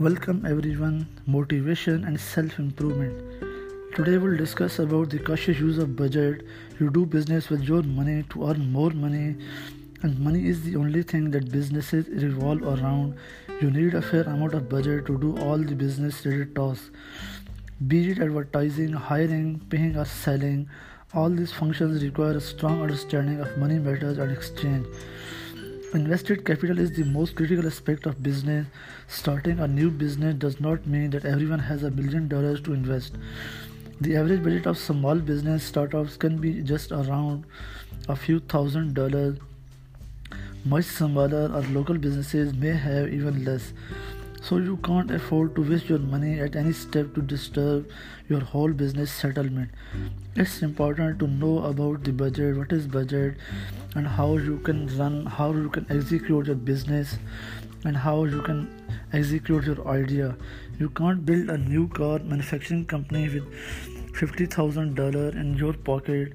Welcome everyone, motivation and self-improvement. Today we'll discuss about the cautious use of budget. You do business with your money to earn more money and money is the only thing that businesses revolve around. You need a fair amount of budget to do all the business related tasks. Be it advertising, hiring, paying or selling, all these functions require a strong understanding of money matters and exchange. Invested capital is the most critical aspect of business. Starting a new business does not mean that everyone has a million dollars to invest. The average budget of small business startups can be just around a few thousand dollars. Much smaller or local businesses may have even less. So you can't afford to waste your money at any step to disturb your whole business settlement. It's important to know about the budget, what is budget, and how you can run, how you can execute your business, and how you can execute your idea. You can't build a new car manufacturing company with $50,000 in your pocket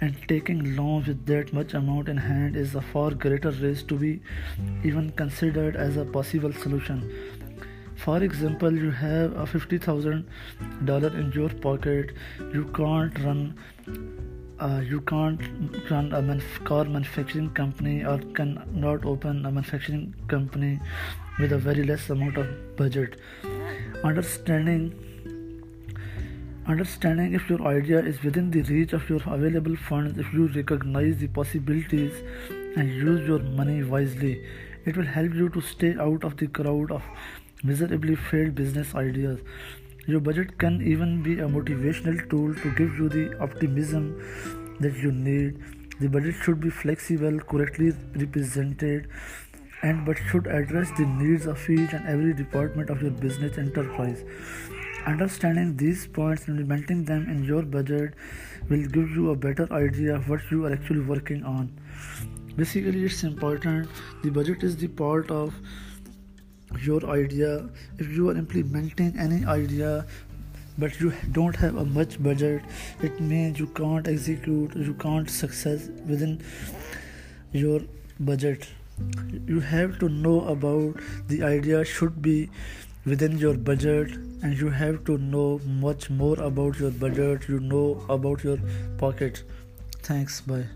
and taking loans with that much amount in hand is a far greater risk to be even considered as a possible solution for example you have a $50000 in your pocket. You can't run uh, you can't run a manf- car manufacturing company or cannot open a manufacturing company with a very less amount of budget. Understanding understanding if your idea is within the reach of your available funds if you recognize the possibilities and use your money wisely it will help you to stay out of the crowd of miserably failed business ideas. Your budget can even be a motivational tool to give you the optimism that you need. The budget should be flexible, correctly represented, and but should address the needs of each and every department of your business enterprise. Understanding these points and implementing them in your budget will give you a better idea of what you are actually working on. Basically, it's important. The budget is the part of your idea if you are implementing any idea but you don't have a much budget it means you can't execute you can't success within your budget. You have to know about the idea should be within your budget and you have to know much more about your budget. You know about your pocket. Thanks. Bye